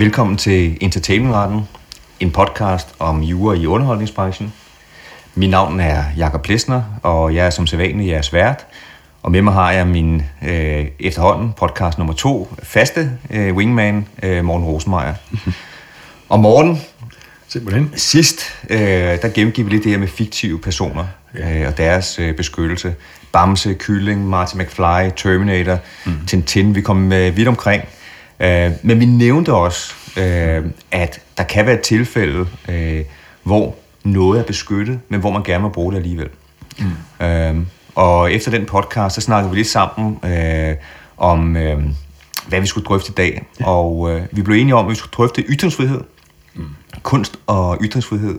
Velkommen til Entertainmentretten, en podcast om jura i underholdningsbranchen. Mit navn er Jakob Plesner, og jeg er som sædvanlig jeres vært. Og med mig har jeg min øh, efterhånden podcast nummer to, faste øh, wingman, øh, Morten Rosenmeier. og Morten, Simpelthen. sidst, øh, der gennemgik vi lidt det her med fiktive personer øh, og deres øh, beskyttelse. Bamse, Kylling, Marty McFly, Terminator, mm. Tintin, vi kom øh, vidt omkring. Øh, men vi nævnte også, øh, at der kan være et tilfælde, øh, hvor noget er beskyttet, men hvor man gerne må bruge det alligevel. Mm. Øh, og efter den podcast, så snakkede vi lidt sammen øh, om, øh, hvad vi skulle drøfte i dag. Ja. Og øh, vi blev enige om, at vi skulle drøfte ytringsfrihed, mm. kunst og ytringsfrihed.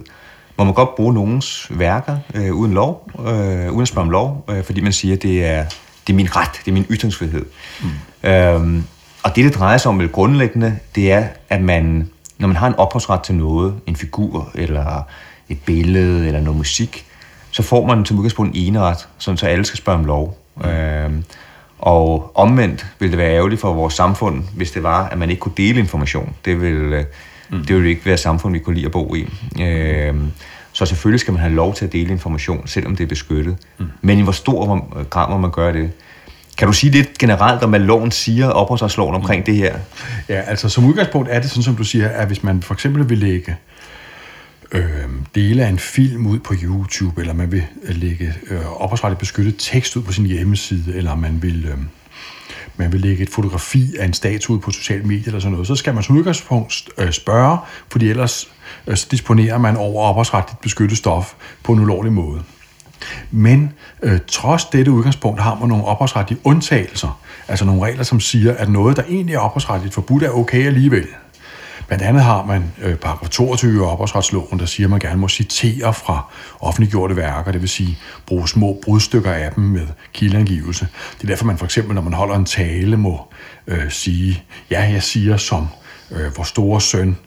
Må man godt bruge nogens værker øh, uden lov, øh, uden at spørge om lov, øh, fordi man siger, at det er, det er min ret, det er min ytringsfrihed. Mm. Øhm, og det, det drejer sig om vel grundlæggende, det er, at man, når man har en ophavsret til noget, en figur, eller et billede, eller noget musik, så får man som udgangspunkt en eneret, sådan så alle skal spørge om lov. Mm. Øhm, og omvendt vil det være ærgerligt for vores samfund, hvis det var, at man ikke kunne dele information. Det vil, øh, mm. det vil ikke være et samfund, vi kunne lide at bo i. Øhm, så selvfølgelig skal man have lov til at dele information, selvom det er beskyttet. Mm. Men i hvor stor grad må man gøre det? Kan du sige lidt generelt om, hvad loven siger, opholdsretsloven omkring det her? Ja, altså som udgangspunkt er det sådan, som du siger, at hvis man for eksempel vil lægge øh, dele af en film ud på YouTube, eller man vil øh, lægge øh, opholdsretligt beskyttet tekst ud på sin hjemmeside, eller man vil... Øh, man vil lægge et fotografi af en statue ud på sociale medier eller sådan noget, så skal man som udgangspunkt øh, spørge, fordi ellers øh, så disponerer man over opholdsretligt beskyttet stof på en ulovlig måde. Men øh, trods dette udgangspunkt har man nogle ophavsretlige undtagelser, altså nogle regler, som siger, at noget, der egentlig er ophavsretligt forbudt, er okay alligevel. Blandt andet har man øh, paragraf 22 i ophavsretsloven, der siger, at man gerne må citere fra offentliggjorte værker, det vil sige bruge små brudstykker af dem med kildeangivelse. Det er derfor, man for eksempel, når man holder en tale, må øh, sige, ja, jeg siger som øh, vores store søn,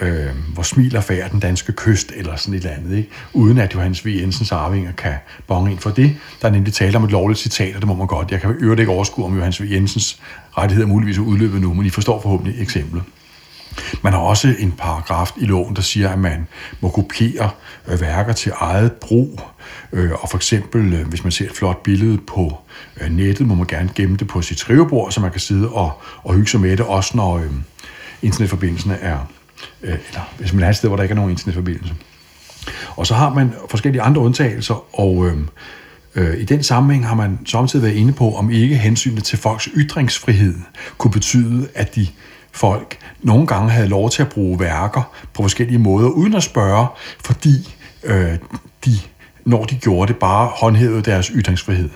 øh, hvor smiler færd den danske kyst, eller sådan et eller andet, ikke? uden at Johannes V. Jensens arvinger kan bonge ind for det. Der er nemlig tale om et lovligt citat, og det må man godt. Jeg kan øvrigt ikke overskue, om Johannes V. Jensens rettigheder muligvis er udløbet nu, men I forstår forhåbentlig eksemplet. Man har også en paragraf i loven, der siger, at man må kopiere øh, værker til eget brug. Øh, og for eksempel, øh, hvis man ser et flot billede på øh, nettet, må man gerne gemme det på sit skrivebord, så man kan sidde og, og hygge sig med det, også når øh, internetforbindelsen er, Øh, eller hvis man er et sted, hvor der ikke er nogen internetforbindelse. Og så har man forskellige andre undtagelser, og øhm, øh, i den sammenhæng har man samtidig været inde på, om ikke hensynet til folks ytringsfrihed kunne betyde, at de folk nogle gange havde lov til at bruge værker på forskellige måder, uden at spørge, fordi øh, de, når de gjorde det, bare håndhævede deres ytringsfrihed.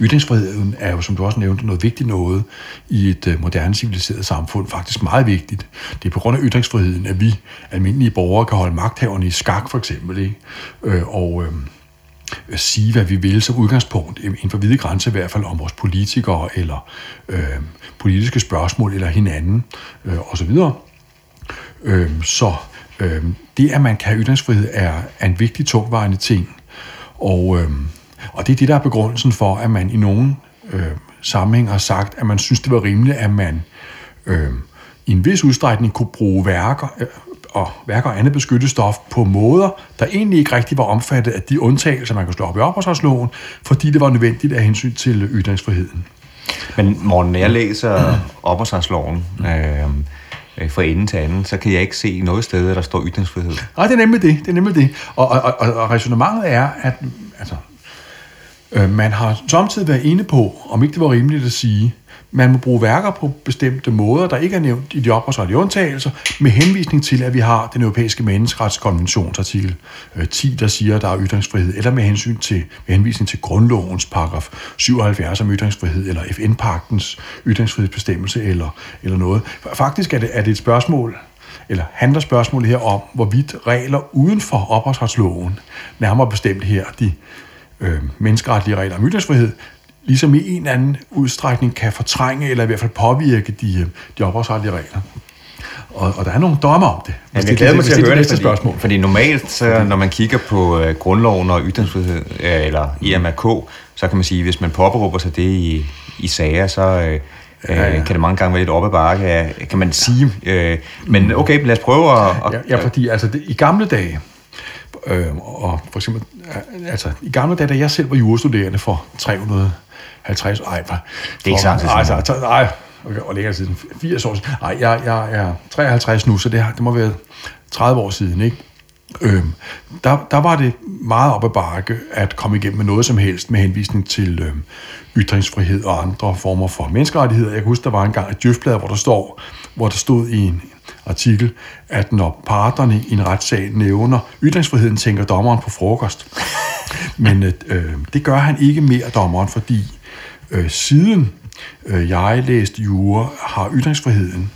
Ytringsfriheden er jo, som du også nævnte, noget vigtigt noget i et øh, moderne civiliseret samfund. Faktisk meget vigtigt. Det er på grund af ytringsfriheden, at vi almindelige borgere kan holde magthaverne i skak, for eksempel. Ikke? Øh, og øh, sige, hvad vi vil som udgangspunkt, inden for hvide grænser i hvert fald, om vores politikere eller øh, politiske spørgsmål eller hinanden øh, osv. Øh, så øh, det, at man kan have ytringsfrihed, er, er en vigtig tungvejende ting. Og, øh, og det er det, der er begrundelsen for, at man i nogle øh, sammenhæng har sagt, at man synes, det var rimeligt, at man øh, i en vis udstrækning kunne bruge værker, øh, og værker og andet beskyttet stof på måder, der egentlig ikke rigtig var omfattet af de undtagelser, man kunne slå op i ophavsretsloven, fordi det var nødvendigt af hensyn til ytringsfriheden. Men Morten, når jeg læser ophavsretsloven øh, fra ende til anden, så kan jeg ikke se noget sted, der står ytringsfrihed. Nej, det er nemlig det. det, er nemlig det. Og, og, og, og resonemanget er, at altså, øh, Øh, man har samtidig været inde på, om ikke det var rimeligt at sige, man må bruge værker på bestemte måder, der ikke er nævnt i de ophavsretlige undtagelser, med henvisning til, at vi har den europæiske menneskeretskonventionsartikel øh, 10, der siger, at der er ytringsfrihed, eller med hensyn til med henvisning til grundlovens paragraf 77 om ytringsfrihed, eller FN-pagtens ytringsfrihedsbestemmelse, eller, eller noget. Faktisk er det, er det et spørgsmål, eller handler spørgsmålet her om, hvorvidt regler uden for ophavsretsloven, nærmere bestemt her de øh, menneskeretlige regler om ytringsfrihed, ligesom i en anden udstrækning kan fortrænge, eller i hvert fald påvirke de, de ophavsretlige regler. Og, og der er nogle dommer om det. Ja, jeg glæder mig til at høre det, fordi, spørgsmål. fordi normalt, så, når man kigger på uh, grundloven og ytringsfrihed, uh, eller IMRK, så kan man sige, hvis man påberåber sig det i, i sager, så, uh, ja, ja. Øh, kan det mange gange være lidt op ad bakke, kan man sige. Øh, men okay, lad os prøve at... at ja, ja, fordi altså, det, i gamle dage, øh, og for eksempel, altså i gamle dage, da jeg selv var jurastuderende for 350, ej, var, det er ikke sagt, altså, altså, ej, okay, og længere siden, 80 år siden, ej, jeg, jeg er 53 nu, så det, det må være 30 år siden, ikke? Øhm, der, der var det meget op ad bakke at komme igennem med noget som helst med henvisning til øhm, ytringsfrihed og andre former for menneskerettigheder. Jeg kan huske, der var en gang et djøfblad, hvor der, står, hvor der stod i en artikel, at når parterne i en retssag nævner ytringsfriheden, tænker dommeren på frokost. Men øh, øh, det gør han ikke mere, dommeren, fordi øh, siden øh, jeg læste jura, har ytringsfriheden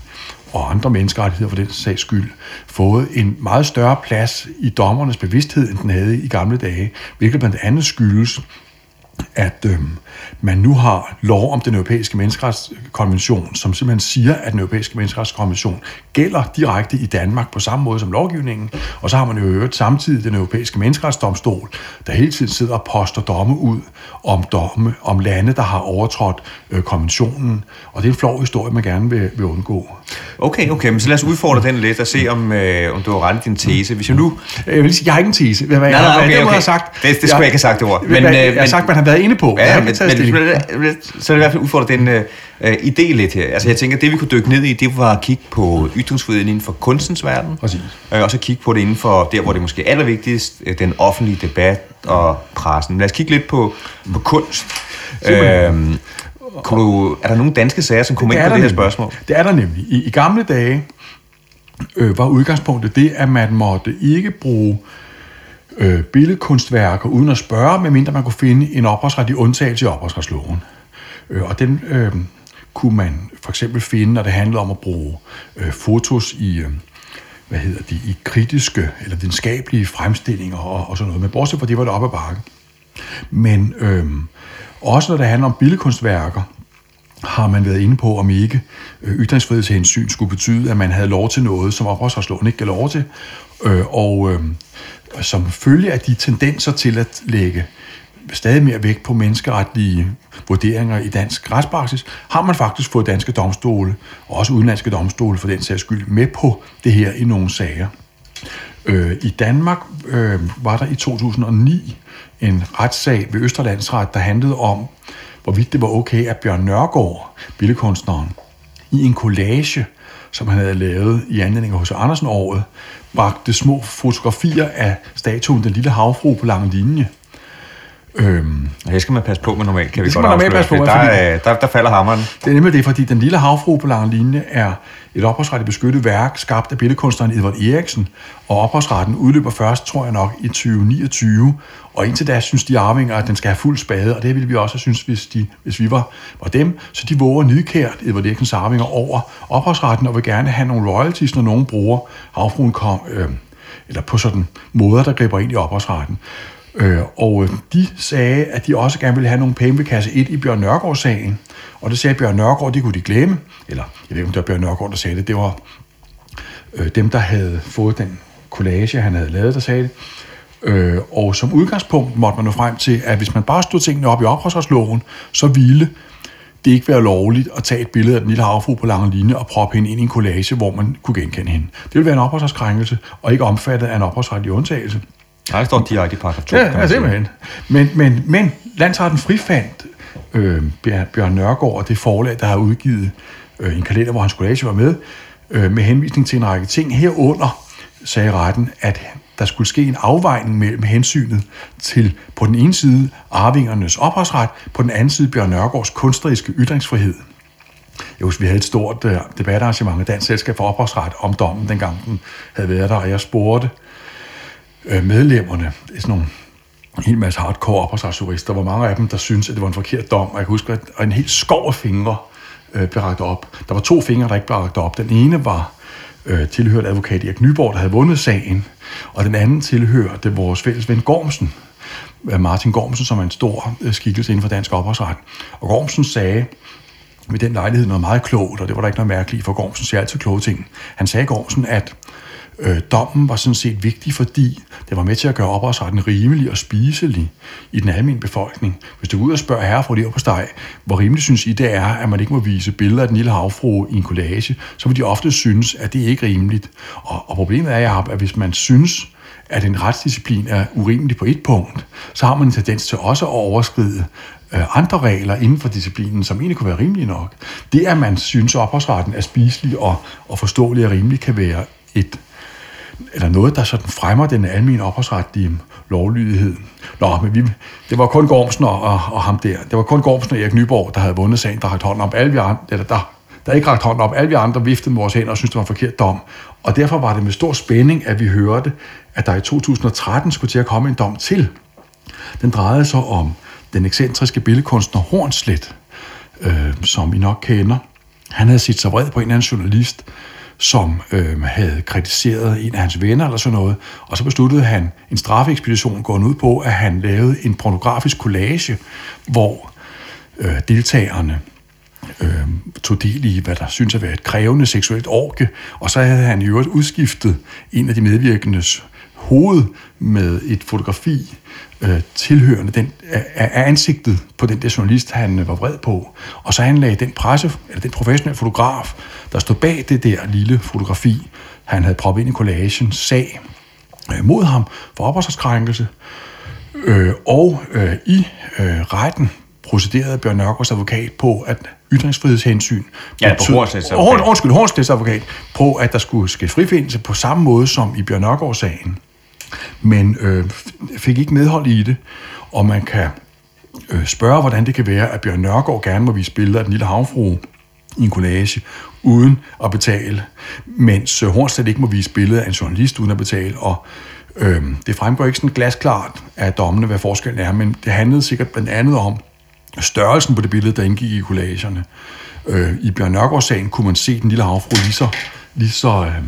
og andre menneskerettigheder for den sags skyld, fået en meget større plads i dommernes bevidsthed, end den havde i gamle dage, hvilket blandt andet skyldes, at øhm, man nu har lov om den europæiske menneskeretskonvention, som simpelthen siger, at den europæiske menneskeretskonvention gælder direkte i Danmark på samme måde som lovgivningen. Og så har man jo øvrigt samtidig den europæiske menneskeretsdomstol, der hele tiden sidder og poster domme ud om domme om lande, der har overtrådt øh, konventionen. Og det er en flov historie, man gerne vil, vil undgå. Okay, okay, men så lad os udfordre den lidt og se, om, øh, om du har ret i din tese. Hvis jeg nu... Jeg vil sige, jeg har ikke en tese. Hvad, nej, nej, okay, okay. Jeg sagt, det, det skulle jeg, jeg ikke have sagt det ord. Men, men, jeg har sagt, man har været inde på. Ja, men, men, så er det i hvert fald udfordre den uh, idé lidt her. Altså jeg tænker, det vi kunne dykke ned i, det var at kigge på ytringsfriheden inden for kunstens verden. Præcis. Uh, og så kigge på det inden for der, hvor det måske er allervigtigst, uh, den offentlige debat og pressen. Lad os kigge lidt på, på kunst. Uh, kunne du, er der nogle danske sager, som kommer ind på det her nemlig. spørgsmål? Det er der nemlig. I, i gamle dage øh, var udgangspunktet det, at man måtte ikke bruge øh, øh, billedkunstværker uden at spørge, medmindre man kunne finde en ophavsretlig undtagelse i ophavsretsloven. Øh, og den øh, kunne man for eksempel finde, når det handlede om at bruge øh, fotos i... Øh, hvad hedder de, i kritiske eller videnskabelige fremstillinger og, og sådan noget. Men bortset fra det var det op ad bakke. Men øh, også når det handler om billedkunstværker, har man været inde på, om ikke øh, ytringsfrihedshensyn skulle betyde, at man havde lov til noget, som ophavsretsloven ikke gav lov til. Øh, og øh, som følge af de tendenser til at lægge stadig mere vægt på menneskeretlige vurderinger i dansk retspraksis, har man faktisk fået danske domstole, og også udenlandske domstole for den sags skyld, med på det her i nogle sager. Øh, I Danmark øh, var der i 2009 en retssag ved Østerlandsret, der handlede om, hvorvidt det var okay, at Bjørn Nørgaard, billedkunstneren, i en collage, som han havde lavet i anledning af H.C. Andersen-året, bragte små fotografier af statuen Den Lille Havfru på lange linje. Øhm, det skal man passe på med normalt, kan vi det godt man passe på med, der, der, der falder hammeren. Det er nemlig det, fordi Den Lille Havfru på lange linje er et ophavsretligt beskyttet værk, skabt af billedkunstneren Edvard Eriksen, og ophavsretten udløber først, tror jeg nok, i 2029, og indtil da synes de arvinger, at den skal have fuld spade, og det ville vi også synes, hvis, de, hvis vi var, var dem. Så de våger nidkært Edvard Eriksens arvinger over ophavsretten, og vil gerne have nogle royalties, når nogen bruger havfruen kom, øh, eller på sådan måder, der griber ind i ophavsretten. Øh, og øh, de sagde, at de også gerne ville have nogle penge ved kasse 1 i Bjørn Nørgaard-sagen. Og det sagde Bjørn Nørgaard, det kunne de glemme. Eller, jeg ved ikke, om det var Bjørn Nørgaard, der sagde det. Det var øh, dem, der havde fået den collage, han havde lavet, der sagde det. Øh, og som udgangspunkt måtte man nå frem til, at hvis man bare stod tingene op i ophavsretsloven, så ville det ikke være lovligt at tage et billede af den lille havfru på lange linje og proppe hende ind i en collage, hvor man kunne genkende hende. Det ville være en ophavsretskrænkelse, og ikke omfattet af en ophavsretlig undtagelse. Nej, det står direkte i paragraf 2. Ja, ja simpelthen. Men, men, men landsretten frifandt øh, Bjørn Nørgaard og det forlag, der har udgivet øh, en kalender, hvor hans collage var med, øh, med henvisning til en række ting. Herunder sagde retten, at der skulle ske en afvejning mellem hensynet til på den ene side arvingernes ophavsret, på den anden side Bjørn Nørgaards kunstneriske ytringsfrihed. Jeg husker, vi havde et stort uh, debatarrangement af Dansk Selskab for Ophavsret om dommen, dengang den havde været der, og jeg spurgte øh, medlemmerne, det er sådan nogle en hel masse hardcore ophavsretsjurister, hvor mange af dem, der synes, at det var en forkert dom, og jeg kan huske, at en helt skov af fingre øh, blev ragt op. Der var to fingre, der ikke blev ragt op. Den ene var øh, tilhørt advokat Erik Nyborg, der havde vundet sagen, og den anden tilhørte vores fælles ven Gormsen, øh, Martin Gormsen, som er en stor øh, skikkelse inden for dansk ophavsret. Og Gormsen sagde ved den lejlighed noget meget klogt, og det var der ikke noget mærkeligt, for Gormsen siger altid kloge ting. Han sagde Gormsen, at Øh, dommen var sådan set vigtig, fordi det var med til at gøre ophavsretten rimelig og spiselig i den almindelige befolkning. Hvis du går ud og spørger herre fra på steg, hvor rimeligt synes I det er, at man ikke må vise billeder af den lille havfru i en collage, så vil de ofte synes, at det ikke er rimeligt. Og, og problemet er, Jacob, at hvis man synes, at en retsdisciplin er urimelig på et punkt, så har man en tendens til også at overskride øh, andre regler inden for disciplinen, som egentlig kunne være rimelige nok. Det, at man synes, at ophavsretten er spiselig og, og forståelig og rimelig, kan være et eller noget, der sådan fremmer den almindelige ophavsretlige lovlydighed. Nå, men vi, det var kun Gormsen og, og, og ham der. Det var kun Gormsen og Erik Nyborg, der havde vundet sagen, der havde hånden op. Alle vi andre, eller der, der ikke rakt hånden op. Alle vi andre viftede med vores hænder og syntes, det var en forkert dom. Og derfor var det med stor spænding, at vi hørte, at der i 2013 skulle til at komme en dom til. Den drejede sig om den ekscentriske billedkunstner Hornslet, øh, som I nok kender. Han havde set sig vred på en anden journalist, som øh, havde kritiseret en af hans venner eller sådan noget, og så besluttede han en straffeekspedition gående ud på, at han lavede en pornografisk collage, hvor øh, deltagerne øh, tog del i, hvad der synes at være et krævende seksuelt orke, og så havde han i øvrigt udskiftet en af de medvirkendes hoved med et fotografi øh, tilhørende den, af, ansigtet på den der journalist, han var vred på. Og så han lagde den presse, eller den professionelle fotograf, der stod bag det der lille fotografi, han havde proppet ind i collagen, sag øh, mod ham for opholdskrænkelse. Øh, og øh, i øh, retten procederede Bjørn Nørgaards advokat på, at ytringsfrihedshensyn... Ja, på Hornslets advokat. Undskyld, Hornslets advokat. På, at der skulle ske frifindelse på samme måde som i Bjørn Nørgaard-sagen. Men øh, fik ikke medhold i det, og man kan øh, spørge, hvordan det kan være, at Bjørn Nørgaard gerne må vise billeder af den lille havfru i en collage, uden at betale, mens øh, Hornstedt ikke må vise billeder af en journalist uden at betale, og øh, det fremgår ikke sådan glasklart af dommene, hvad forskellen er, men det handlede sikkert blandt andet om størrelsen på det billede, der indgik i collagerne. Øh, I Bjørn Nørgaards-sagen kunne man se den lille havfru lige så, lige så øh,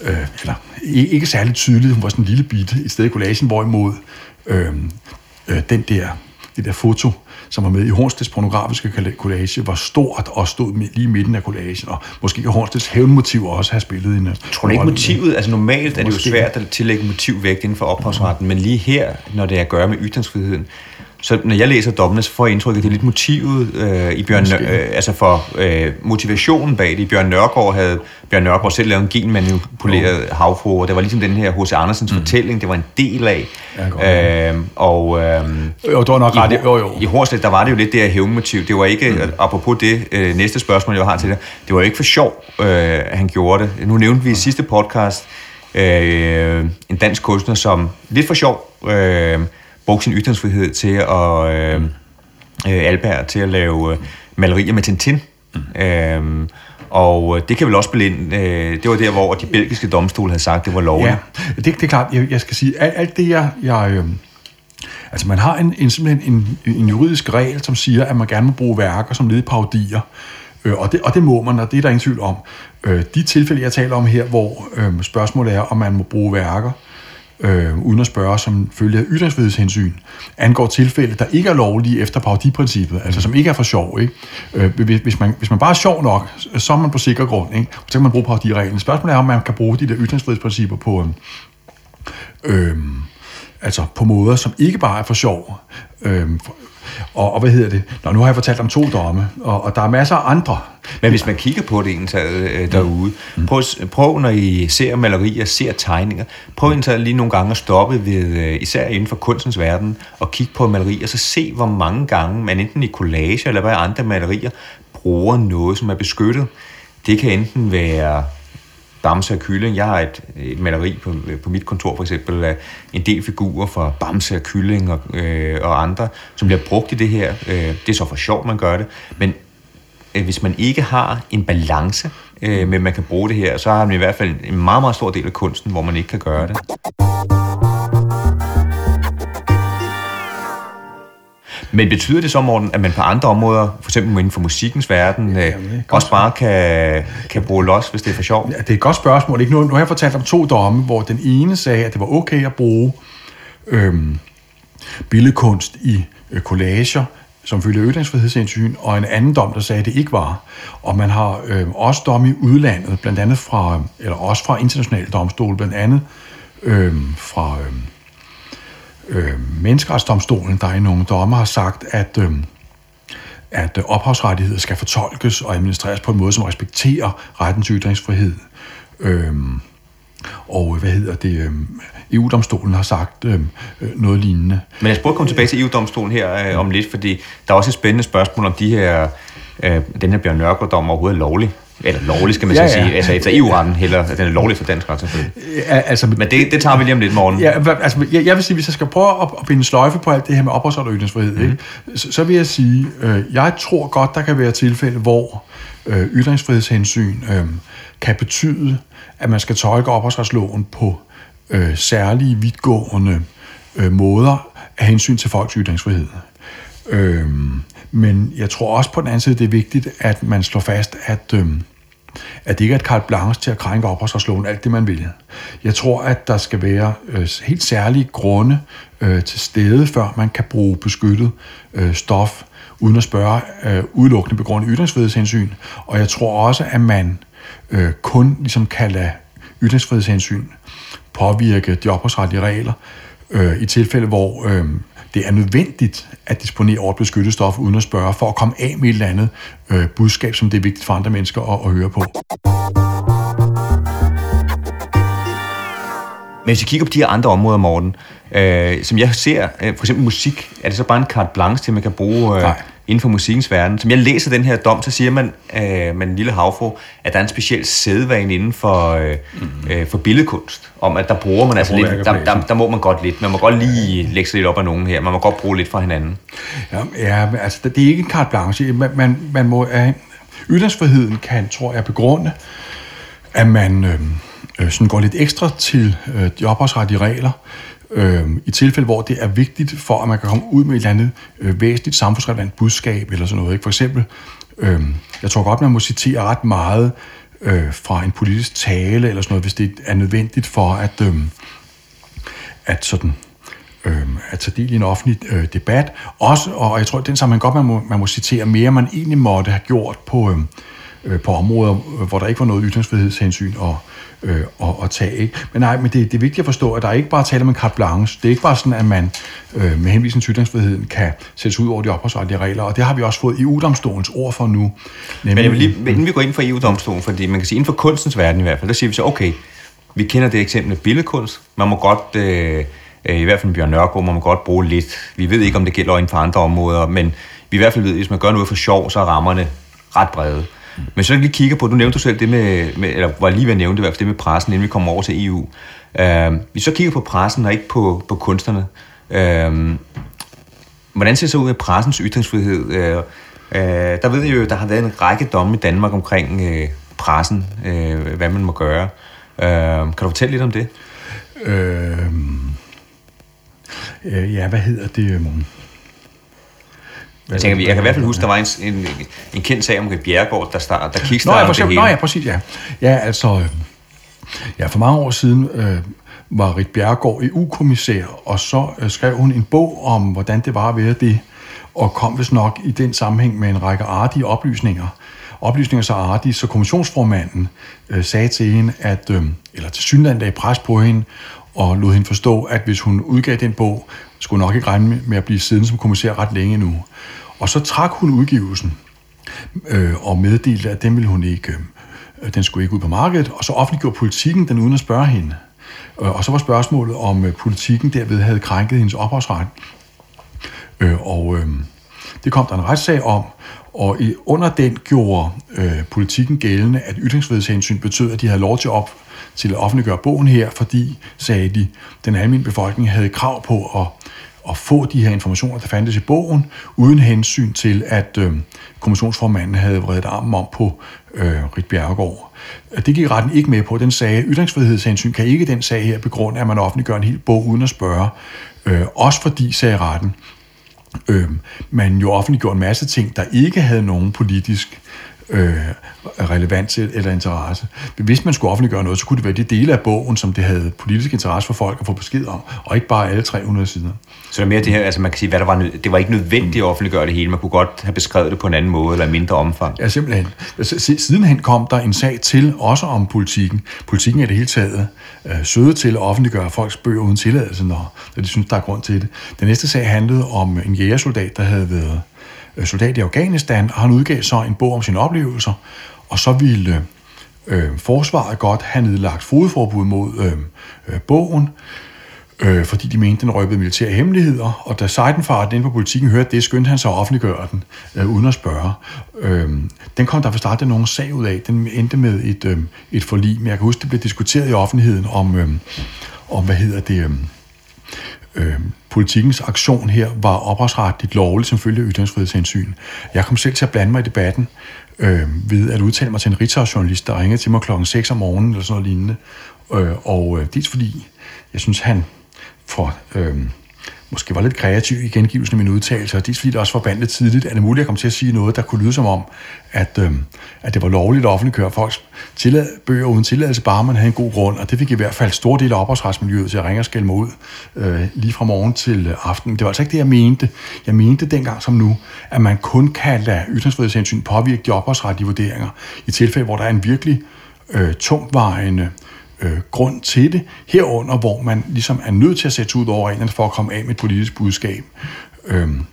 øh, eller ikke særlig tydeligt, hun var sådan en lille bit i stedet i collagen, hvorimod øh, øh, den der, det der foto, som var med i Hornsteds pornografiske collage, var stort og stod lige i midten af collagen, og måske kan Hornsteds hævnmotiv også have spillet en... Tror du ikke motivet, altså normalt er det jo svært at tillægge motivvægt inden for ophavsretten, men lige her, når det er at gøre med ytringsfriheden, så når jeg læser dommene, så får jeg indtryk, at det er lidt motivet øh, i Bjørn, øh, altså for øh, motivationen bag det. Bjørn Nørgaard havde Bjørn Nørgaard selv lavet en genmanipuleret oh. havfru, og det var ligesom den her H.C. Andersens mm. fortælling, det var en del af. Ja, øh, og øh, jo, det var nok ret. Jo, jo. I Horslet, der var det jo lidt det her hævnmotiv. Det var ikke, mm. apropos det øh, næste spørgsmål, jeg har til dig, det var jo ikke for sjov, øh, han gjorde det. Nu nævnte vi i sidste podcast øh, en dansk kunstner, som lidt for sjov... Øh, brugte sin ytringsfrihed til at øh, øh, Alberg til at lave øh, malerier med Tintin. Mm. Øhm, og øh, det kan vel også blive ind, øh, det var der, hvor de belgiske domstole havde sagt, det var lovligt. Ja, det, det er klart. Jeg, jeg skal sige, alt, alt det, jeg... jeg øh, altså, man har en, en, simpelthen en, en juridisk regel, som siger, at man gerne må bruge værker som led i parodier. Øh, og, det, og det må man, og det er der ingen tvivl om. Øh, de tilfælde, jeg taler om her, hvor øh, spørgsmålet er, om man må bruge værker, øh, øh, uden at spørge, som følge af ytringsfrihedshensyn, angår tilfælde, der ikke er lovlige efter parodiprincippet, altså som ikke er for sjov. Ikke? Øh, hvis, man, hvis man bare er sjov nok, så er man på sikker grund, ikke? så kan man bruge parodireglen. Spørgsmålet er, om man kan bruge de der ytringsfrihedsprincipper på, øh, altså på måder, som ikke bare er for sjov. Øh, og, og hvad hedder det? Nå, nu har jeg fortalt om to domme, og, og der er masser af andre. Men hvis man kigger på det indtaget øh, derude, mm. prøv, prøv, når I ser malerier, ser tegninger, prøv indtaget lige nogle gange at stoppe ved, øh, især inden for kunstens verden, og kigge på malerier, så se hvor mange gange man enten i collage eller hvad andre malerier bruger noget, som er beskyttet. Det kan enten være Bamse og Kylling. Jeg har et, et maleri på, øh, på mit kontor for eksempel af en del figurer fra Bamse og Kylling og, øh, og andre, som bliver brugt i det her. Øh, det er så for sjovt, man gør det. Men øh, hvis man ikke har en balance øh, med, at man kan bruge det her, så har man i hvert fald en meget, meget stor del af kunsten, hvor man ikke kan gøre det. Men betyder det så, Morten, at man på andre områder, for eksempel inden for musikkens verden, ja, øh, også bare kan, kan bruge los, hvis det er for sjov? Ja, det er et godt spørgsmål. Ikke? Nu, nu har jeg fortalt om to domme, hvor den ene sagde, at det var okay at bruge øhm, billedkunst i øh, collager, som følger ytringsfrihedshensyn, og en anden dom, der sagde, at det ikke var. Og man har øh, også dom i udlandet, blandt andet fra, eller også fra internationale domstole, blandt andet øh, fra øh, øh, menneskeretsdomstolen, der i nogle dommer, har sagt, at øh, at øh, ophavsrettigheder skal fortolkes og administreres på en måde, som respekterer rettens ytringsfrihed. Øh, og øh, hvad hedder det? Øh, EU-domstolen har sagt øh, noget lignende. Men jeg spurgte komme tilbage til EU-domstolen her øh, om lidt, fordi der er også et spændende spørgsmål om de her, øh, den her Bjørn Nørgaard-dom overhovedet er lovlig. Eller lovlig, skal man ja, så sige. Ja. Altså efter EU-retten heller, at den er lovlig for dansk ret, selvfølgelig. Ja, altså, Men det, det tager vi lige om lidt morgen. Ja, altså, jeg, jeg vil sige, hvis jeg skal prøve at, at binde sløjfe på alt det her med opholdsret og ytringsfrihed, mm. ikke, så, så vil jeg sige, øh, jeg tror godt, der kan være tilfælde, hvor øh, ytringsfrihedshensyn øh, kan betyde, at man skal tolke opholdsretsloven på øh, særlige, vidtgående øh, måder af hensyn til folks ytringsfrihed. Øh, men jeg tror også på den anden side, det er vigtigt, at man slår fast, at, øh, at det ikke er et carte blanche til at krænke opholdsretsloven alt det, man vil. Jeg tror, at der skal være øh, helt særlige grunde øh, til stede, før man kan bruge beskyttet øh, stof, uden at spørge øh, udelukkende begrundet ytringsfrihedshensyn. Og jeg tror også, at man øh, kun ligesom kan lade ytringsfrihedshensyn påvirke de opholdsretlige regler øh, i tilfælde, hvor øh, det er nødvendigt at disponere over et beskyttet stof uden at spørge, for at komme af med et eller andet øh, budskab, som det er vigtigt for andre mennesker at, at høre på. Men hvis vi kigger på de her andre områder, Morten, øh, som jeg ser, øh, for eksempel musik, er det så bare en carte blanche til, at man kan bruge øh, inden for musikkens verden? Som jeg læser den her dom, så siger man, øh, en lille havfru, at der er en speciel sædvane inden for, øh, mm. øh, for billedkunst, om at der bruger man altså lidt, der, der, der, må man godt lidt, man må godt lige lægge sig lidt op af nogen her, man må godt bruge lidt fra hinanden. Ja, ja altså det er ikke en carte blanche, man, man, man må, øh, ytringsfriheden kan, tror jeg, begrunde, at man... Øh, øh, sådan går lidt ekstra til øh, de ophavsretlige regler, øh, i tilfælde, hvor det er vigtigt for, at man kan komme ud med et eller andet øh, væsentligt samfundsrelevant budskab eller sådan noget. Ikke? For eksempel, øh, jeg tror godt, man må citere ret meget øh, fra en politisk tale eller sådan noget, hvis det er nødvendigt for at, øh, at sådan øh, at tage del i en offentlig øh, debat. Også, og jeg tror, den sammenhæng godt, man må, man må citere mere, man egentlig måtte have gjort på, øh, øh på områder, hvor der ikke var noget ytringsfrihedshensyn og, øh, at, at tage. Ikke? Men nej, men det, det er vigtigt at forstå, at der er ikke bare tale om en carte blanche. Det er ikke bare sådan, at man øh, med henvisning til ytringsfriheden kan sættes ud over de opholdsretlige regler, og det har vi også fået EU-domstolens ord for nu. Nemlig, men jeg vil lige, inden vi går ind for EU-domstolen, fordi man kan sige, inden for kunstens verden i hvert fald, der siger vi så, okay, vi kender det eksempel med billedkunst. Man må godt, øh, øh, i hvert fald Bjørn Nørgaard, man må godt bruge lidt. Vi ved ikke, om det gælder inden for andre områder, men vi i hvert fald ved, at hvis man gør noget for sjov, så er rammerne ret brede. Men så lige kigger på, du nævnte du selv det med, med eller var lige ved at nævne det, i hvert fald det med pressen, inden vi kommer over til EU. Øh, vi så kigger på pressen og ikke på, på kunstnerne. Øh, hvordan ser det så ud med pressens ytringsfrihed? Øh, øh, der ved jeg jo, der har været en række domme i Danmark omkring øh, pressen, øh, hvad man må gøre. Øh, kan du fortælle lidt om det? Øhm, øh, ja, hvad hedder det? Jeg, tænker, jeg kan i hvert fald huske, der var en, en, en kendt sag om Rit Bjerregaard, der, start, der kickstartede ja, det hele. Nå ja, præcis, ja. Ja, altså, øh, ja, for mange år siden øh, var Rit Bjerregaard EU-kommissær, og så øh, skrev hun en bog om, hvordan det var at være det, og kom vist nok i den sammenhæng med en række artige oplysninger. Oplysninger så artige, så kommissionsformanden øh, sagde til hende, at, øh, eller til synland lagde pres på hende, og lod hende forstå, at hvis hun udgav den bog, skulle nok ikke regne med at blive siddende som kommissær ret længe nu. Og så trak hun udgivelsen øh, og meddelte, at den ville hun ikke, øh, den skulle ikke ud på markedet, og så offentliggjorde politikken den uden at spørge hende. Øh, og så var spørgsmålet, om øh, politikken derved havde krænket hendes ophavsret. Øh, og øh, det kom der en retssag om, og i, under den gjorde øh, politikken gældende, at ytringsfrihedshensyn betød, at de havde lov til at, op, til at offentliggøre bogen her, fordi, sagde de, den almindelige befolkning havde krav på at at få de her informationer, der fandtes i bogen, uden hensyn til, at øh, kommissionsformanden havde vredet armen om på øh, Rit Bjerregaard. Det gik retten ikke med på. Den sagde, ytringsfrihedshensyn kan ikke den sag her begrunde, at man offentliggør en hel bog uden at spørge. Øh, også fordi, sagde retten, øh, man jo offentliggjorde en masse ting, der ikke havde nogen politisk øh, relevans eller interesse. Hvis man skulle offentliggøre noget, så kunne det være de dele af bogen, som det havde politisk interesse for folk at få besked om, og ikke bare alle 300 sider. Så det er mere det her, altså man kan sige, hvad der var, det var ikke nødvendigt at offentliggøre det hele, man kunne godt have beskrevet det på en anden måde, eller mindre omfang. Ja, simpelthen. Sidenhen kom der en sag til, også om politikken. Politikken er det hele taget øh, søde til at offentliggøre folks bøger uden tilladelse, når, når de synes, der er grund til det. Den næste sag handlede om en jægersoldat, der havde været Øh, soldat i Afghanistan, og han udgav så en bog om sine oplevelser, og så ville øh, forsvaret godt have nedlagt fodforbud mod øh, øh, bogen, øh, fordi de mente, den røbede militære hemmeligheder, og da Seidenfart inde på politikken hørte det, skyndte han sig at offentliggøre den, øh, uden at spørge. Øh, den kom der for startet nogen sag ud af. Den endte med et, øh, et forlig, men jeg kan huske, det blev diskuteret i offentligheden om, øh, om hvad hedder det... Øh, øh, politikens aktion her var ophavsretligt lovlig som følge af ytringsfrihedshensyn. Jeg kom selv til at blande mig i debatten øh, ved at udtale mig til en rigsdagsjournalist, der ringede til mig klokken 6 om morgenen eller sådan noget lignende. Øh, og øh, dels fordi jeg synes, han for øh, måske var lidt kreativ i gengivelsen af mine udtalelser, og dels fordi det også var bandet tidligt, er det muligt at komme til at sige noget, der kunne lyde som om, at, øh, at det var lovligt at offentliggøre folks tillad, bøger uden tilladelse, bare man havde en god grund, og det fik i hvert fald stor del af ophavsretsmiljøet til at ringe og skælde mig ud øh, lige fra morgen til øh, aften. Det var altså ikke det, jeg mente. Jeg mente dengang som nu, at man kun kan lade ytringsfrihedshensyn påvirke de ophavsretlige vurderinger i tilfælde, hvor der er en virkelig øh, tungtvejende øh, grund til det, herunder hvor man ligesom er nødt til at sætte ud over reglerne for at komme af med et politisk budskab. Øhm,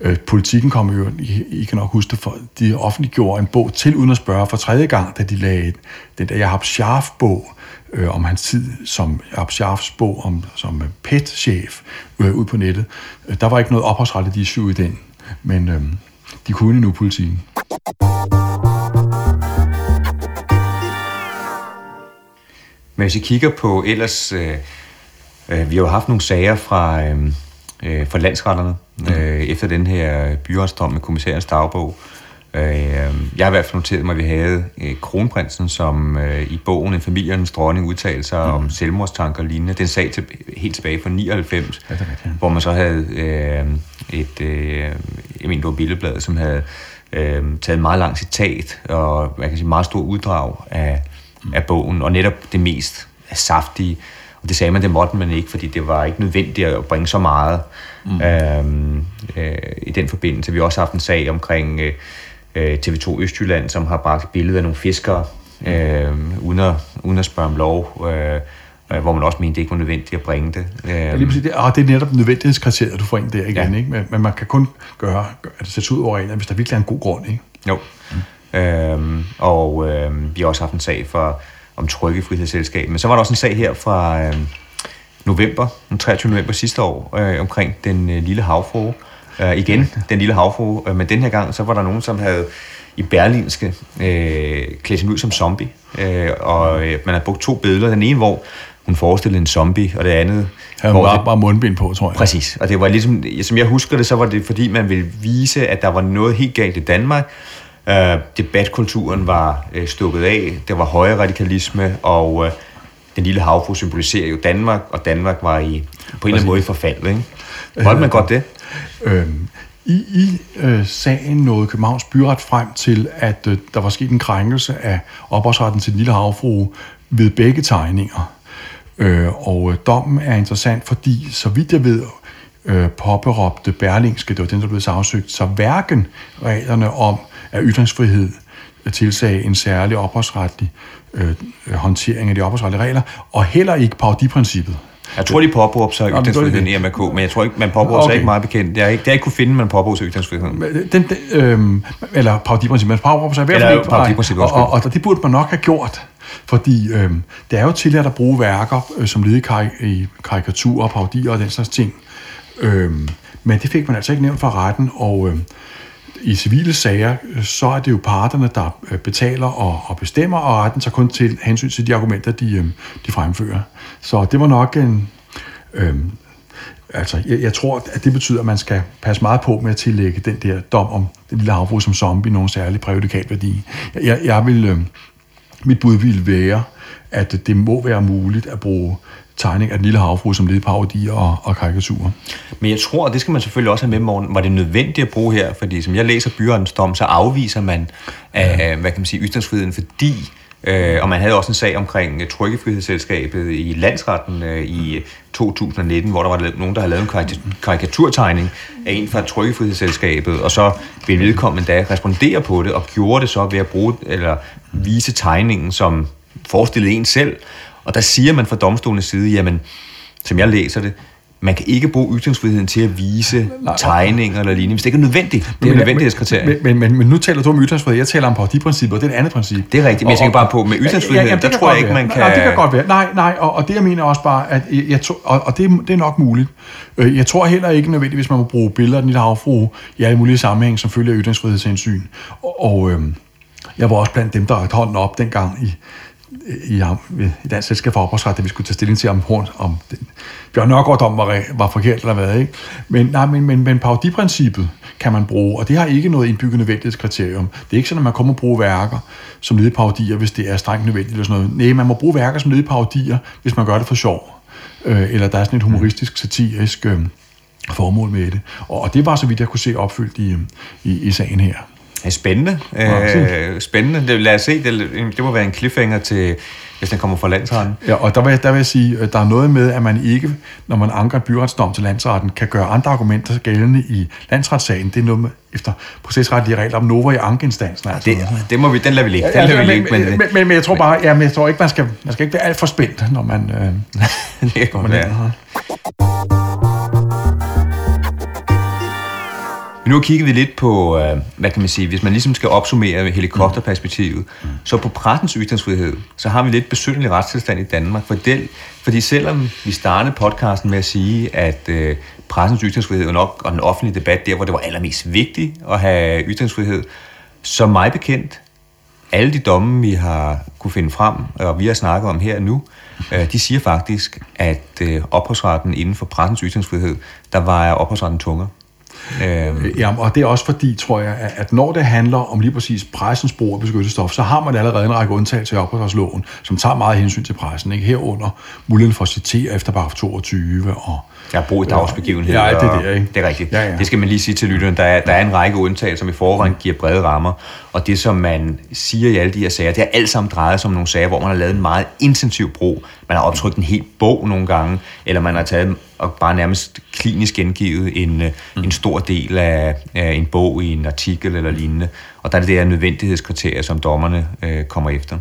øh, politikken kom jo, I, I kan nok huske det, for de offentliggjorde en bog til uden at spørge for tredje gang, da de lagde den der Jacob Scharf-bog øh, om hans tid som Jacob Scharfs bog om, som PET-chef øh, ud på nettet. Øh, der var ikke noget ophavsrettet issue i den, men øh, de kunne nu politikken. Men hvis I kigger på ellers, øh, øh, vi har jo haft nogle sager fra, øh, øh, fra landsretterne, mm. øh, efter den her byretsdom med kommissærens dagbog. Øh, jeg har i hvert fald noteret mig, at vi havde øh, kronprinsen, som øh, i bogen En familiens dronning udtalte sig mm. om selvmordstanker og lignende. Den sag til, helt tilbage fra 99, ja, det ja. hvor man så havde øh, et, øh, jeg mener, det var Billedbladet, som havde øh, taget en meget lang citat og jeg kan sige, meget stor uddrag af. Af bogen, og netop det mest saftige. Og det sagde man, det måtte man ikke, fordi det var ikke nødvendigt at bringe så meget mm. øhm, øh, i den forbindelse. Vi har også haft en sag omkring øh, TV2 Østjylland, som har bragt billeder af nogle fiskere, øh, uden, at, uden at spørge om lov, øh, hvor man også mente, det ikke var nødvendigt at bringe det. Ja, lige præcis. Det, og det er netop nødvendighedskriteriet, du får ind der igen, ja. ikke? Men, men man kan kun gøre, at det sættes ud over reglerne, hvis der virkelig er en god grund, ikke? Jo. Mm. Øhm, og øhm, vi har også haft en sag for, om trykkefrihedsselskab. Men så var der også en sag her fra øhm, november, den 23. november sidste år, øh, omkring den øh, lille havfrue. Øh, igen, den lille havfrue. Øh, men den her gang, så var der nogen, som havde i Berlinske øh, klædt ud som zombie. Øh, og øh, man har brugt to billeder. Den ene, hvor hun forestillede en zombie, og det andet... Ja, hvor bare, bare mundbind på, tror jeg. Præcis, og det var ligesom, som jeg husker det, så var det fordi, man ville vise, at der var noget helt galt i Danmark, Uh, debatkulturen var uh, stukket af, der var højre radikalisme, og uh, den lille havfru symboliserer jo Danmark, og Danmark var i, på en eller anden måde i forfald. Ikke? Holdt man godt det? Øhm, I, i øh, sagen nåede Københavns Byret frem til, at øh, der var sket en krænkelse af ophavsretten til den lille havfru ved begge tegninger. Øh, og øh, dommen er interessant, fordi så vidt jeg ved, øh, påberåbte Berlingske, det var den, der blev sagsøgt, så hverken reglerne om at ytringsfrihed tilsag en særlig ophavsretlig øh, håndtering af de ophavsretlige regler, og heller ikke parodiprincippet. Jeg tror, de påbruger sig ytringsfriheden i MRK, men jeg tror ikke, man påbruger okay. sig ikke meget bekendt. Jeg har ikke, det har ikke kunne finde, man påbruger sig ytringsfriheden. Den, den, øh, eller parodiprincippet. Man påbruger sig i hvert fald ikke. Og, og, og, det burde man nok have gjort. Fordi øh, det er jo tilladt at bruge værker øh, som led i karikaturer, parodier og den slags ting. Øh, men det fik man altså ikke nævnt fra retten, og øh, i civile sager, øh, så er det jo parterne, der øh, betaler og, og bestemmer, og retten tager kun til hensyn til de argumenter, de, øh, de fremfører. Så det var nok en... Øh, altså, jeg, jeg tror, at det betyder, at man skal passe meget på med at tillægge den der dom om den lille havbrug som zombie nogen særlig præjudikatværdi. Jeg, jeg vil... Øh, mit bud vil være, at det må være muligt at bruge tegning af den lille havfru som lidt parodi og, og karikatur. Men jeg tror, og det skal man selvfølgelig også have med, morgen, var det nødvendigt at bruge her, fordi som jeg læser byrettens dom, så afviser man, ja. hvad kan man sige, ytringsfriheden, fordi Øh, og man havde også en sag omkring Trykkefrihedsselskabet i landsretten øh, i 2019, hvor der var nogen, der havde lavet en karikaturtegning af en fra Trykkefrihedsselskabet, og så ville vedkommende da respondere på det, og gjorde det så ved at bruge, eller vise tegningen, som forestillede en selv. Og der siger man fra domstolens side, jamen, som jeg læser det, man kan ikke bruge ytringsfriheden til at vise nej, tegninger eller lignende, hvis det ikke er nødvendigt. Det er nødvendighedskriterie. Men, men, men, men, nu taler du om ytringsfrihed, jeg taler om parodiprincippet, og det er et andet princip. Det er rigtigt, men jeg tænker bare på, med ytringsfrihed, ja, ja, der tror jeg ikke, man kan... Nej, det kan godt være. Nej, nej, og, og det jeg mener også bare, at jeg, to, og, og det, det er nok muligt. Øh, jeg tror heller ikke nødvendigvis, hvis man må bruge billeder af den lille havfru i alle mulige sammenhæng, som følger ytringsfrihedshensyn. Og, og øhm, jeg var også blandt dem, der rakte hånden op dengang i i, i Dansk Selskab for Ophavsret, da vi skulle tage stilling til, om, om den, Bjørn Nørgaard om var, var forkert eller hvad. Ikke? Men, nej, men, men, men parodiprincippet kan man bruge, og det har ikke noget indbygget nødvendighedskriterium. Det er ikke sådan, at man kommer og bruge værker som lede parodier, hvis det er strengt nødvendigt eller sådan noget. Nej, man må bruge værker som lede parodier, hvis man gør det for sjov. Øh, eller der er sådan et humoristisk, satirisk øh, formål med det. Og, og det var så vidt, jeg kunne se opfyldt i, i, i sagen her. Ja, spændende. Øh, spændende. Det, lad os se, det, det må være en cliffhanger til, hvis den kommer fra landsretten. Ja, og der vil, der vil jeg sige, at der er noget med, at man ikke, når man anker en byretsdom til landsretten, kan gøre andre argumenter gældende i landsretssagen. Det er noget med, efter procesretlige regler om nover i ankeinstansen. Altså. Det, det må vi, den lader vi ligge. Den ja, lader vi ligge men, men, men, men, men, jeg tror bare, ja, men jeg tror ikke, man skal, man skal ikke være alt for spændt, når man... Øh, det kan godt være. nu har kigget vi lidt på, øh, hvad kan man sige, hvis man ligesom skal opsummere helikopterperspektivet, mm. så på pressens ytringsfrihed, så har vi lidt besynderlig retstilstand i Danmark, for det, fordi selvom vi startede podcasten med at sige, at øh, pressens ytringsfrihed og nok og den offentlige debat, der hvor det var allermest vigtigt at have ytringsfrihed, så mig bekendt, alle de domme, vi har kunne finde frem, og vi har snakket om her nu, øh, de siger faktisk, at øh, ophavsretten inden for pressens ytringsfrihed, der var ophavsretten tungere. Øhm. Øh, ja, og det er også fordi, tror jeg, at når det handler om lige præcis pressens brug af beskyttelsesstof, så har man allerede en række undtagelser i ophavsretsloven, som tager meget hensyn til pressen. Ikke? Herunder muligheden for at citere efter paragraf 22 og Ja, brug i dagsbegivenheder. Ja, det er det, ikke? Det er rigtigt. Ja, ja. Det skal man lige sige til lytteren. Der er, der er en række undtagelser, som i forvejen giver brede rammer. Og det, som man siger i alle de her sager, det er alt sammen drejet som nogle sager, hvor man har lavet en meget intensiv brug. Man har optrykt en hel bog nogle gange, eller man har taget og bare nærmest klinisk gengivet en, mm. en stor del af, af en bog i en artikel eller lignende. Og der er det der nødvendighedskriterier, som dommerne øh, kommer efter.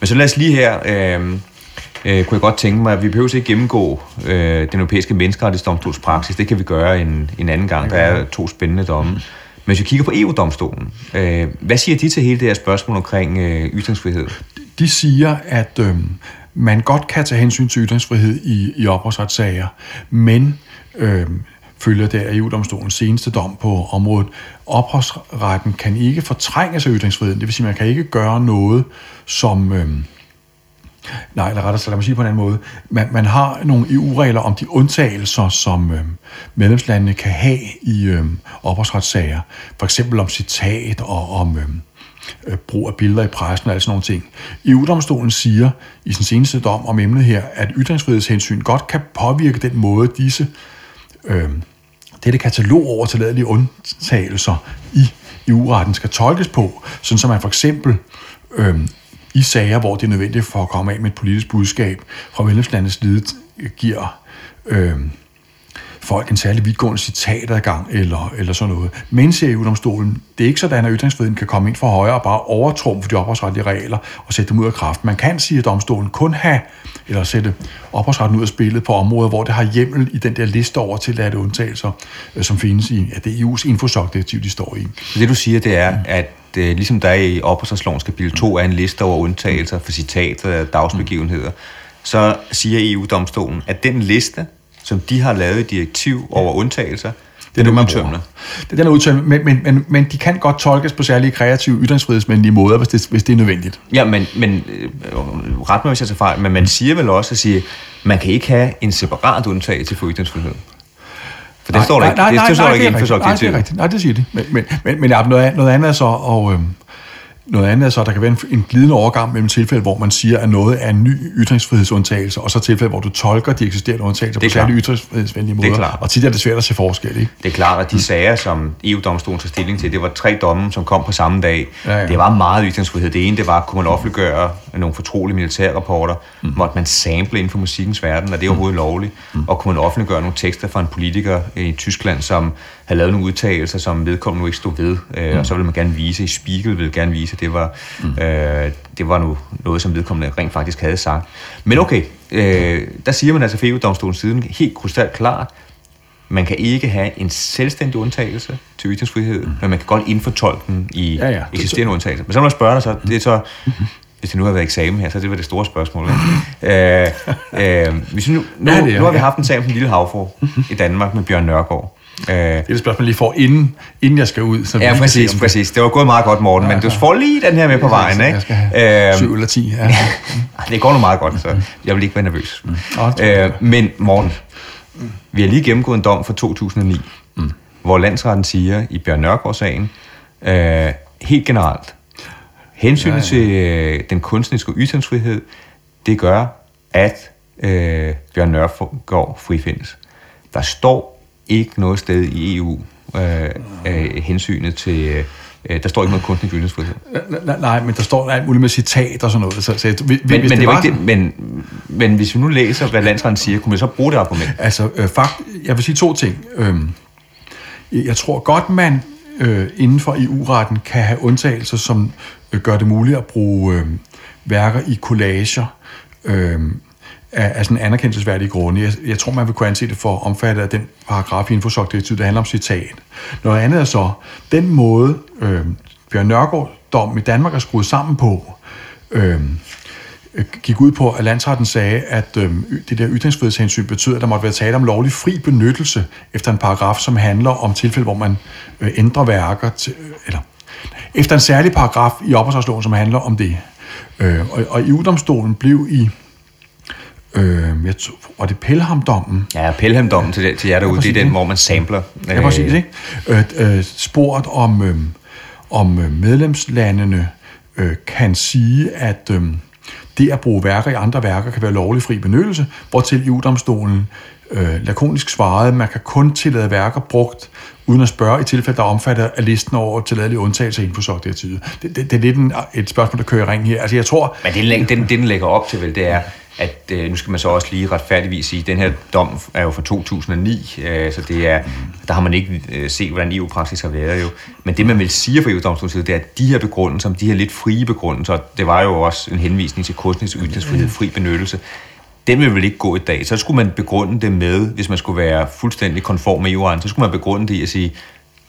Men så lad os lige her... Øh, øh, kunne jeg godt tænke mig, at vi behøver ikke gennemgå øh, den europæiske menneskerettighedsdomstols praksis. Det kan vi gøre en, en anden gang. Der er to spændende domme. Men hvis vi kigger på EU-domstolen, øh, hvad siger de til hele det her spørgsmål omkring øh, ytringsfrihed? De siger, at øh, man godt kan tage hensyn til ytringsfrihed i, i ophavsretssager, men øh, følger der EU-domstolens seneste dom på området. Ophavsretten kan ikke fortrænge sig ytringsfriheden, det vil sige, at man kan ikke gøre noget, som... Øh, Nej, eller rettere, lad mig sige på en anden måde. Man, man har nogle EU-regler om de undtagelser, som øh, medlemslandene kan have i øh, ophavsretssager. For eksempel om citat og om øhm, øh, brug af billeder i pressen og sådan nogle ting. EU-domstolen siger i sin seneste dom om emnet her, at ytringsfrihedshensyn godt kan påvirke den måde, disse øh, dette katalog over tilladelige undtagelser i EU-retten skal tolkes på, sådan som man for eksempel øh, i sager, hvor det er nødvendigt for at komme af med et politisk budskab fra medlemslandets side, giver øh, folk en særlig vidtgående citatadgang eller, eller sådan noget. Men siger EU-domstolen, det er ikke sådan, at ytringsfriheden kan komme ind for højre og bare overtrumfe de ophavsretlige regler og sætte dem ud af kraft. Man kan, sige, at domstolen kun have, eller sætte ophavsretten ud af spillet på områder, hvor det har hjemmel i den der liste over tilladte undtagelser, øh, som findes i at det er EU's infosoc-direktiv, de står i. Det du siger, det er, at øh, ligesom der er i ophavsretslovens kapitel 2 er en liste over undtagelser for citater af dagsbegivenheder, så siger EU-domstolen, at den liste, som de har lavet i direktiv over undtagelser, det er udtømmende. Det er den udtømmende, men, men, men, men de kan godt tolkes på særlige kreative, ytringsfrihedsmændige måder, hvis det, hvis det er nødvendigt. Ja, men, men øh, ret mig, hvis jeg tager fejl, men man siger vel også at sige, man kan ikke have en separat undtagelse for ytringsfrihed. For det nej, står der ikke. Nej, nej, det, står nej, ikke inden for Nej, det er rigtigt. Nej, det siger de. Men, men, men, men noget andet er så, og, øh, Noget andet er så, at der kan være en, en glidende overgang mellem tilfælde, hvor man siger, at noget er en ny ytringsfrihedsundtagelse, og så tilfælde, hvor du tolker de eksisterende undtagelser på særlige ytringsfrihedsvenlige måder. Det er klart. Og tit er det svært at se forskel, ikke? Det er klart, at de sager, som EU-domstolen tog stilling til, det var tre domme, som kom på samme dag. Ja, ja. Det var meget ytringsfrihed. Det ene, det var, kunne man offentliggøre nogle fortrolige militærrapporter, mm. måtte man sample inden for musikkens verden, og det er overhovedet mm. lovligt, mm. og kunne man offentliggøre nogle tekster fra en politiker i Tyskland, som havde lavet nogle udtalelser, som vedkommende nu ikke stod ved, øh, mm. og så ville man gerne vise, i Spiegel ville gerne vise, det var, mm. øh, det var nu noget, som vedkommende rent faktisk havde sagt. Men okay, øh, der siger man altså fra EU-domstolens siden helt krystal klart, man kan ikke have en selvstændig undtagelse til ytringsfrihed, mm. men man kan godt indfortolke den i ja, ja. eksisterende undtagelser. Men så må man spørge dig så, det er så, hvis det nu har været eksamen her, så det var det store spørgsmål. Ikke? øh, øh, hvis nu, nu, ja, det er, nu har vi haft en sag om den lille havfru i Danmark med Bjørn Nørgaard. Øh, det er det spørgsmål, lige får, inden, inden jeg skal ud. Så ja, præcis, præcis. Det var gået meget godt, Morten, ja, men du får lige den her med på vejen. Ikke? Jeg skal have 7 eller 10. Ja. det går nu meget godt, så jeg vil ikke være nervøs. Mm. Øh, men Morten, vi har lige gennemgået en dom fra 2009, mm. hvor landsretten siger i Bjørn Nørgaard-sagen, øh, helt generelt, hensynet ja, ja. til øh, den kunstneriske ytringsfrihed, det gør, at øh, Bjørn Nørgaard frifindes. Der står ikke noget sted i EU øh, øh, hensynet til... Øh, der står ikke noget kunstnerisk ytringsfrihed. Nej, nej, men der står alt muligt med citat og sådan noget. Så, så, hvis, men, men, det, det var ikke det, men, men hvis vi nu læser, hvad landsretten siger, kunne vi så bruge det argument? Altså, øh, fakt, jeg vil sige to ting. Øh, jeg tror godt, man øh, inden for EU-retten kan have undtagelser, som øh, gør det muligt at bruge øh, værker i collager. Øh, af, af sådan anerkendelsesværdige grunde. Jeg, jeg tror, man vil kunne anse det for omfattet af den paragraf i infosok-direktivet, der handler om citat. Noget andet er så, den måde, øh, Bjørn Nørgaard dom i Danmark er skruet sammen på, øh, gik ud på, at landsretten sagde, at øh, det der ytringsfrihedshensyn betyder, at der måtte være tale om lovlig fri benyttelse efter en paragraf, som handler om tilfælde, hvor man øh, ændrer værker til, øh, eller efter en særlig paragraf i opholdsloven, som handler om det. Øh, og, og EU-domstolen blev i Øh, jeg tror, var det Pelham-dommen? Ja, Pelham-dommen til, til jer derude, det er den, hvor man sampler. Ja, præcis. Ikke? Øh, øh, spurgt om, øh, om øh, medlemslandene øh, kan sige, at øh, det at bruge værker i andre værker kan være lovlig fri benyttelse, hvortil EU-domstolen øh, lakonisk svarede, at man kan kun tillade værker brugt uden at spørge i tilfælde, der omfatter af listen over tilladelige undtagelser inden for SOC-direktivet. Det, det, det er lidt en, et spørgsmål, der kører i ring her. Altså, jeg tror... Men det, den, den lægger op til, vel, det er, at øh, nu skal man så også lige retfærdigvis sige, at den her dom er jo fra 2009, øh, så det er, der har man ikke øh, set, hvordan EU-praksis har været jo. Men det, man vil sige fra EU-domstolens side, det er, at de her begrundelser, de her lidt frie begrundelser, det var jo også en henvisning til kunstnerisk ytringsfrihed, fri benyttelse, den vil vel ikke gå i dag. Så skulle man begrunde det med, hvis man skulle være fuldstændig konform med EU-retten, så skulle man begrunde det i at sige,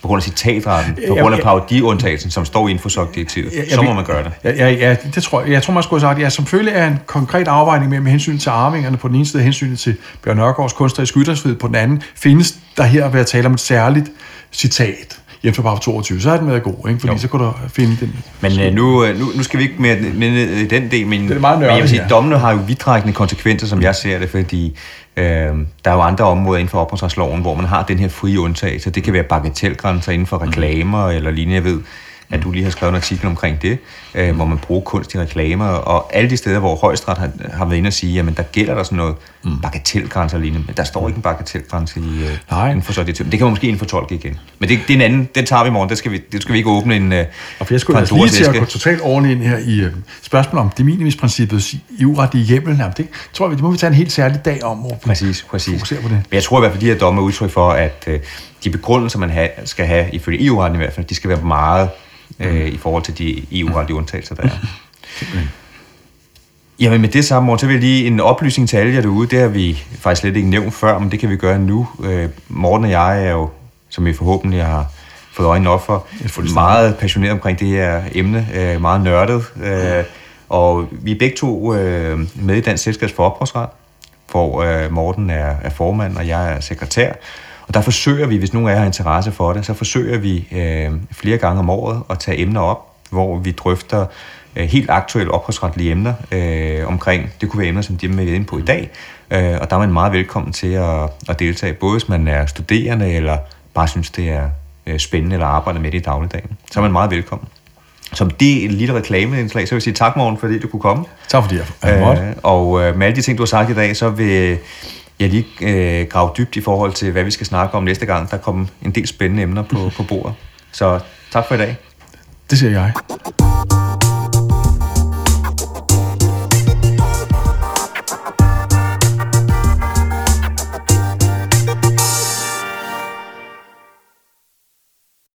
på grund af citatretten, på grund af parodiundtagelsen, som står inden for SOC-direktivet, så må man gøre det. Ja, ja, ja det tror jeg. Jeg tror, man skulle have sagt, ja, som følge af en konkret afvejning med, hensyn til arvingerne på den ene side, hensyn til Bjørn Nørgaards kunstneriske ytringsfrihed på den anden, findes der her ved at tale om et særligt citat hjemme for 22, så har den været god, ikke? fordi jo. så kunne du finde den. Men uh, nu, nu, nu skal vi ikke mere med den del, men, det er meget nørdigt, men jeg vil sige, ja. dommene har jo vidtrækkende konsekvenser, som jeg ser det, fordi øh, der er jo andre områder inden for ophavsretsloven, hvor man har den her frie undtagelse. Det kan være bagatelgrænser inden for reklamer mm. eller lignende, jeg ved at du lige har skrevet en artikel omkring det, øh, hvor man bruger kunst i reklamer, og alle de steder, hvor højesteret har, har været inde og sige, jamen der gælder der sådan noget mm. bagatelgrænser lignende, men der står ikke en bagatelgrænse i, øh, Nej. inden for så det. Det kan man måske indfortolke igen. Men det, det er en anden, den tager vi i morgen, det skal vi, det skal vi ikke åbne en øh, Og for jeg skulle lige til at gå totalt ordentligt ind her i øh, spørgsmålet om det minimisprincippet i uretlige hjemmel. Jamen, det tror vi, det må vi tage en helt særlig dag om, hvor præcis, præcis. på det. Men jeg tror i hvert fald, de her domme er udtryk for, at øh, de begrundelser, man ha, skal have, ifølge EU-retten i hvert fald, de skal være meget øh, i forhold til de EU-retlige undtagelser, der er. Jamen med det samme, så vil jeg lige en oplysning til alle jer derude. Det har vi faktisk slet ikke nævnt før, men det kan vi gøre nu. Øh, Morten og jeg er jo, som vi forhåbentlig har fået øjnene op for, meget passioneret omkring det her emne, øh, meget nørdet. Øh, og vi er begge to øh, med i Dansk Selskabs for Ophavsret, hvor øh, Morten er, er formand, og jeg er sekretær. Og der forsøger vi, hvis nogen af jer har interesse for det, så forsøger vi øh, flere gange om året at tage emner op, hvor vi drøfter øh, helt aktuelle ophavsretlige emner øh, omkring, det kunne være emner, som de er inde på i dag, øh, og der er man meget velkommen til at, at deltage, både hvis man er studerende, eller bare synes, det er øh, spændende, eller arbejder med det i dagligdagen. Så er man meget velkommen. som det lille reklameindslag, så vil jeg sige tak, morgen, fordi du kunne komme. Tak fordi jeg, måtte. Øh, og øh, med alle de ting, du har sagt i dag, så vil jeg lige øh, grave dybt i forhold til, hvad vi skal snakke om næste gang. Der kommer en del spændende emner på, på bordet. Så tak for i dag. Det siger jeg.